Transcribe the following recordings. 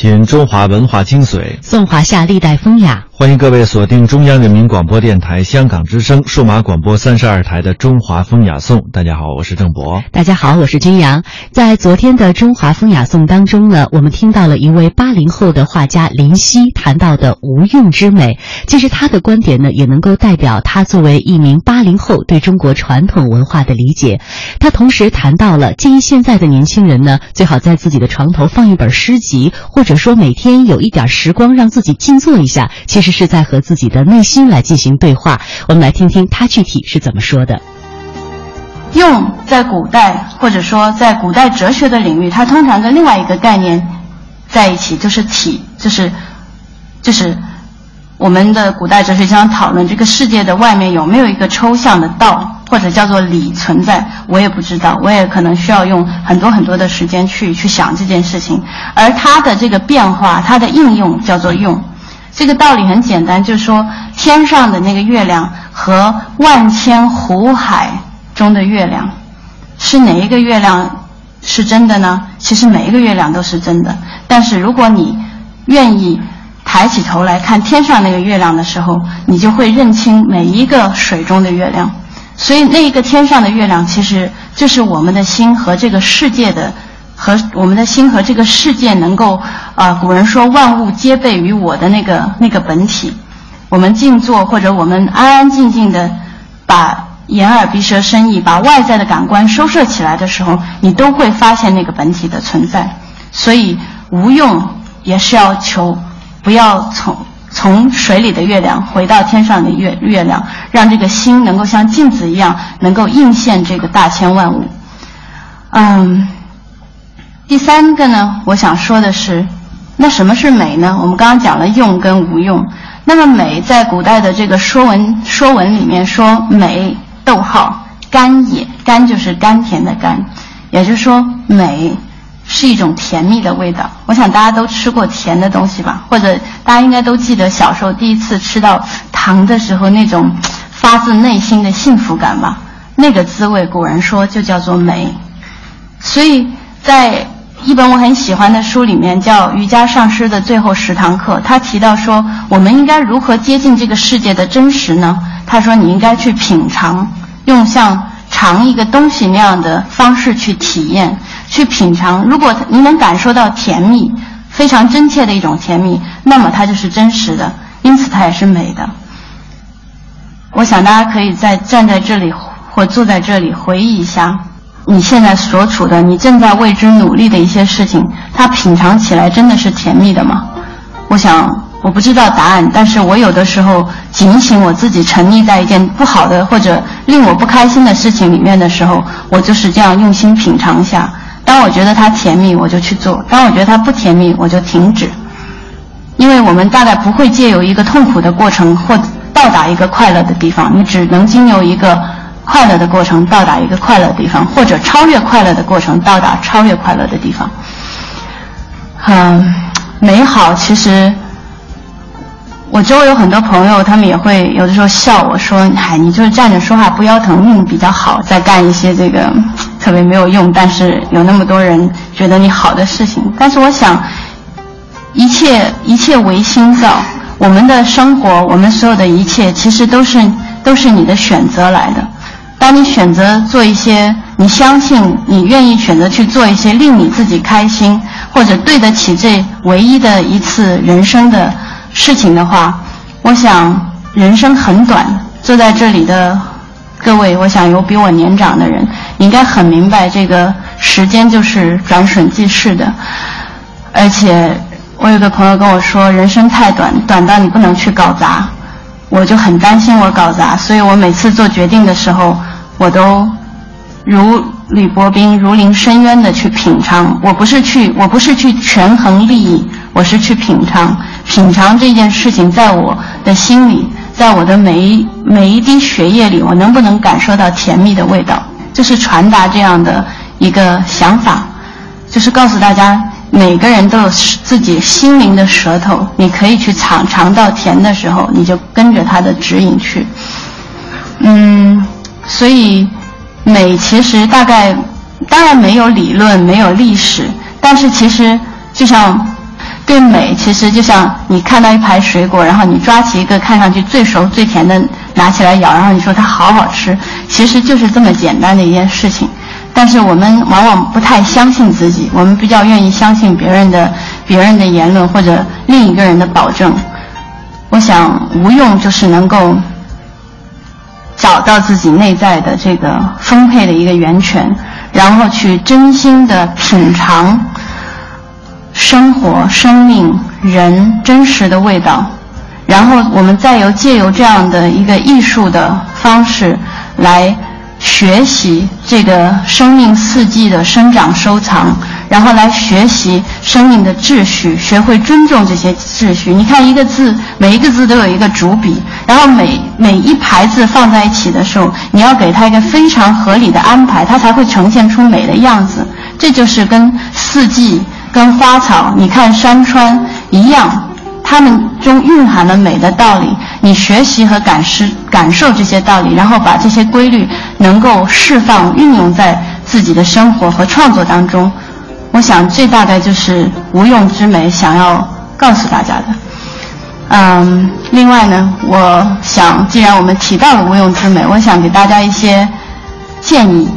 品中华文化精髓，颂华夏历代风雅。欢迎各位锁定中央人民广播电台香港之声数码广播三十二台的《中华风雅颂》。大家好，我是郑博。大家好，我是君阳。在昨天的《中华风雅颂》当中呢，我们听到了一位八零后的画家林夕谈到的无用之美。其实他的观点呢，也能够代表他作为一名八零后对中国传统文化的理解。他同时谈到了，建议现在的年轻人呢，最好在自己的床头放一本诗集，或者说每天有一点时光让自己静坐一下，其实是在和自己的内心来进行对话。我们来听听他具体是怎么说的。用在古代，或者说在古代哲学的领域，它通常跟另外一个概念在一起，就是体，就是就是我们的古代哲学经常讨论这个世界的外面有没有一个抽象的道，或者叫做理存在，我也不知道，我也可能需要用很多很多的时间去去想这件事情。而它的这个变化，它的应用叫做用。这个道理很简单，就是说天上的那个月亮和万千湖海中的月亮，是哪一个月亮是真的呢？其实每一个月亮都是真的，但是如果你愿意抬起头来看天上那个月亮的时候，你就会认清每一个水中的月亮。所以那一个天上的月亮，其实就是我们的心和这个世界的。和我们的心和这个世界能够啊、古人说万物皆备于我的那个那个本体。我们静坐或者我们安安静静的把眼耳鼻舌身意把外在的感官收摄起来的时候，你都会发现那个本体的存在。所以无用也是要求不要从从水里的月亮回到天上的月月亮，让这个心能够像镜子一样，能够映现这个大千万物。嗯。第三个呢，我想说的是，那什么是美呢？我们刚刚讲了用跟无用。那么美在古代的这个说文说文里面说美，逗号甘也，甘就是甘甜的甘，也就是说美是一种甜蜜的味道。我想大家都吃过甜的东西吧，或者大家应该都记得小时候第一次吃到糖的时候那种发自内心的幸福感吧？那个滋味，古人说就叫做美。所以在一本我很喜欢的书里面叫《瑜伽上师的最后十堂课》，他提到说，我们应该如何接近这个世界的真实呢？他说，你应该去品尝，用像尝一个东西那样的方式去体验、去品尝。如果你能感受到甜蜜，非常真切的一种甜蜜，那么它就是真实的，因此它也是美的。我想大家可以在站在这里或坐在这里回忆一下。你现在所处的，你正在为之努力的一些事情，它品尝起来真的是甜蜜的吗？我想我不知道答案，但是我有的时候警醒我自己沉溺在一件不好的或者令我不开心的事情里面的时候，我就是这样用心品尝一下。当我觉得它甜蜜，我就去做；当我觉得它不甜蜜，我就停止。因为我们大概不会借由一个痛苦的过程或到达一个快乐的地方，你只能经由一个。快乐的过程到达一个快乐的地方，或者超越快乐的过程到达超越快乐的地方。嗯，美好其实，我周围有很多朋友，他们也会有的时候笑我说：“嗨，你就是站着说话不腰疼，命比较好，在干一些这个特别没有用，但是有那么多人觉得你好的事情。”但是我想，一切一切唯心造，我们的生活，我们所有的一切，其实都是都是你的选择来的。当你选择做一些，你相信你愿意选择去做一些令你自己开心，或者对得起这唯一的一次人生的事情的话，我想人生很短。坐在这里的各位，我想有比我年长的人，应该很明白这个时间就是转瞬即逝的。而且我有个朋友跟我说，人生太短，短到你不能去搞砸。我就很担心我搞砸，所以我每次做决定的时候。我都如履薄冰、如临深渊的去品尝。我不是去，我不是去权衡利益，我是去品尝。品尝这件事情，在我的心里，在我的每一每一滴血液里，我能不能感受到甜蜜的味道？就是传达这样的一个想法，就是告诉大家，每个人都有自己心灵的舌头，你可以去尝尝到甜的时候，你就跟着它的指引去。嗯，所以美其实大概当然没有理论，没有历史，但是其实就像对美，其实就像你看到一排水果，然后你抓起一个看上去最熟最甜的拿起来咬，然后你说它好好吃，其实就是这么简单的一件事情。但是我们往往不太相信自己，我们比较愿意相信别人的别人的言论或者另一个人的保证。我想无用就是能够找到自己内在的这个丰沛的一个源泉，然后去真心的品尝生活、生命、人真实的味道，然后我们再由借由这样的一个艺术的方式来。学习这个生命四季的生长收藏，然后来学习生命的秩序，学会尊重这些秩序。你看一个字，每一个字都有一个主笔，然后每每一排字放在一起的时候，你要给它一个非常合理的安排，它才会呈现出美的样子。这就是跟四季、跟花草、你看山川一样。它们中蕴含了美的道理，你学习和感受感受这些道理，然后把这些规律能够释放运用在自己的生活和创作当中。我想这大概就是无用之美想要告诉大家的。嗯，另外呢，我想既然我们提到了无用之美，我想给大家一些建议，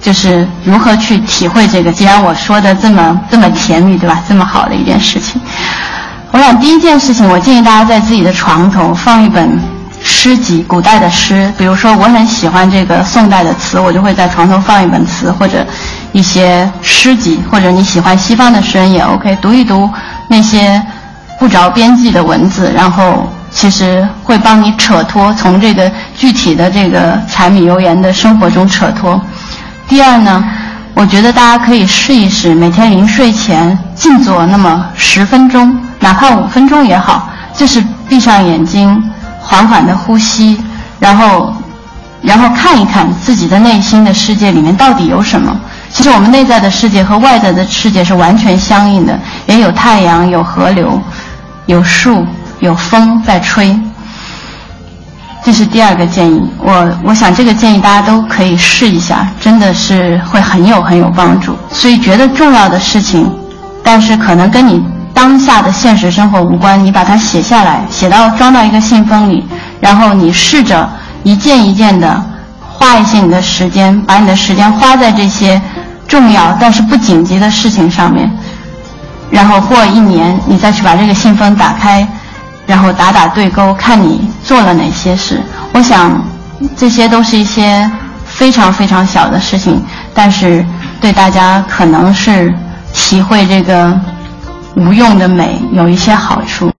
就是如何去体会这个。既然我说的这么这么甜蜜，对吧？这么好的一件事情。我想第一件事情，我建议大家在自己的床头放一本诗集，古代的诗。比如说，我很喜欢这个宋代的词，我就会在床头放一本词，或者一些诗集，或者你喜欢西方的诗人也 OK，读一读那些不着边际的文字，然后其实会帮你扯脱从这个具体的这个柴米油盐的生活中扯脱。第二呢，我觉得大家可以试一试，每天临睡前静坐那么十分钟。哪怕五分钟也好，就是闭上眼睛，缓缓的呼吸，然后，然后看一看自己的内心的世界里面到底有什么。其实我们内在的世界和外在的世界是完全相应的，也有太阳，有河流，有树，有风在吹。这是第二个建议，我我想这个建议大家都可以试一下，真的是会很有很有帮助。所以觉得重要的事情，但是可能跟你。当下的现实生活无关，你把它写下来，写到装到一个信封里，然后你试着一件一件的花一些你的时间，把你的时间花在这些重要但是不紧急的事情上面，然后过一年你再去把这个信封打开，然后打打对勾，看你做了哪些事。我想这些都是一些非常非常小的事情，但是对大家可能是体会这个。无用的美有一些好处。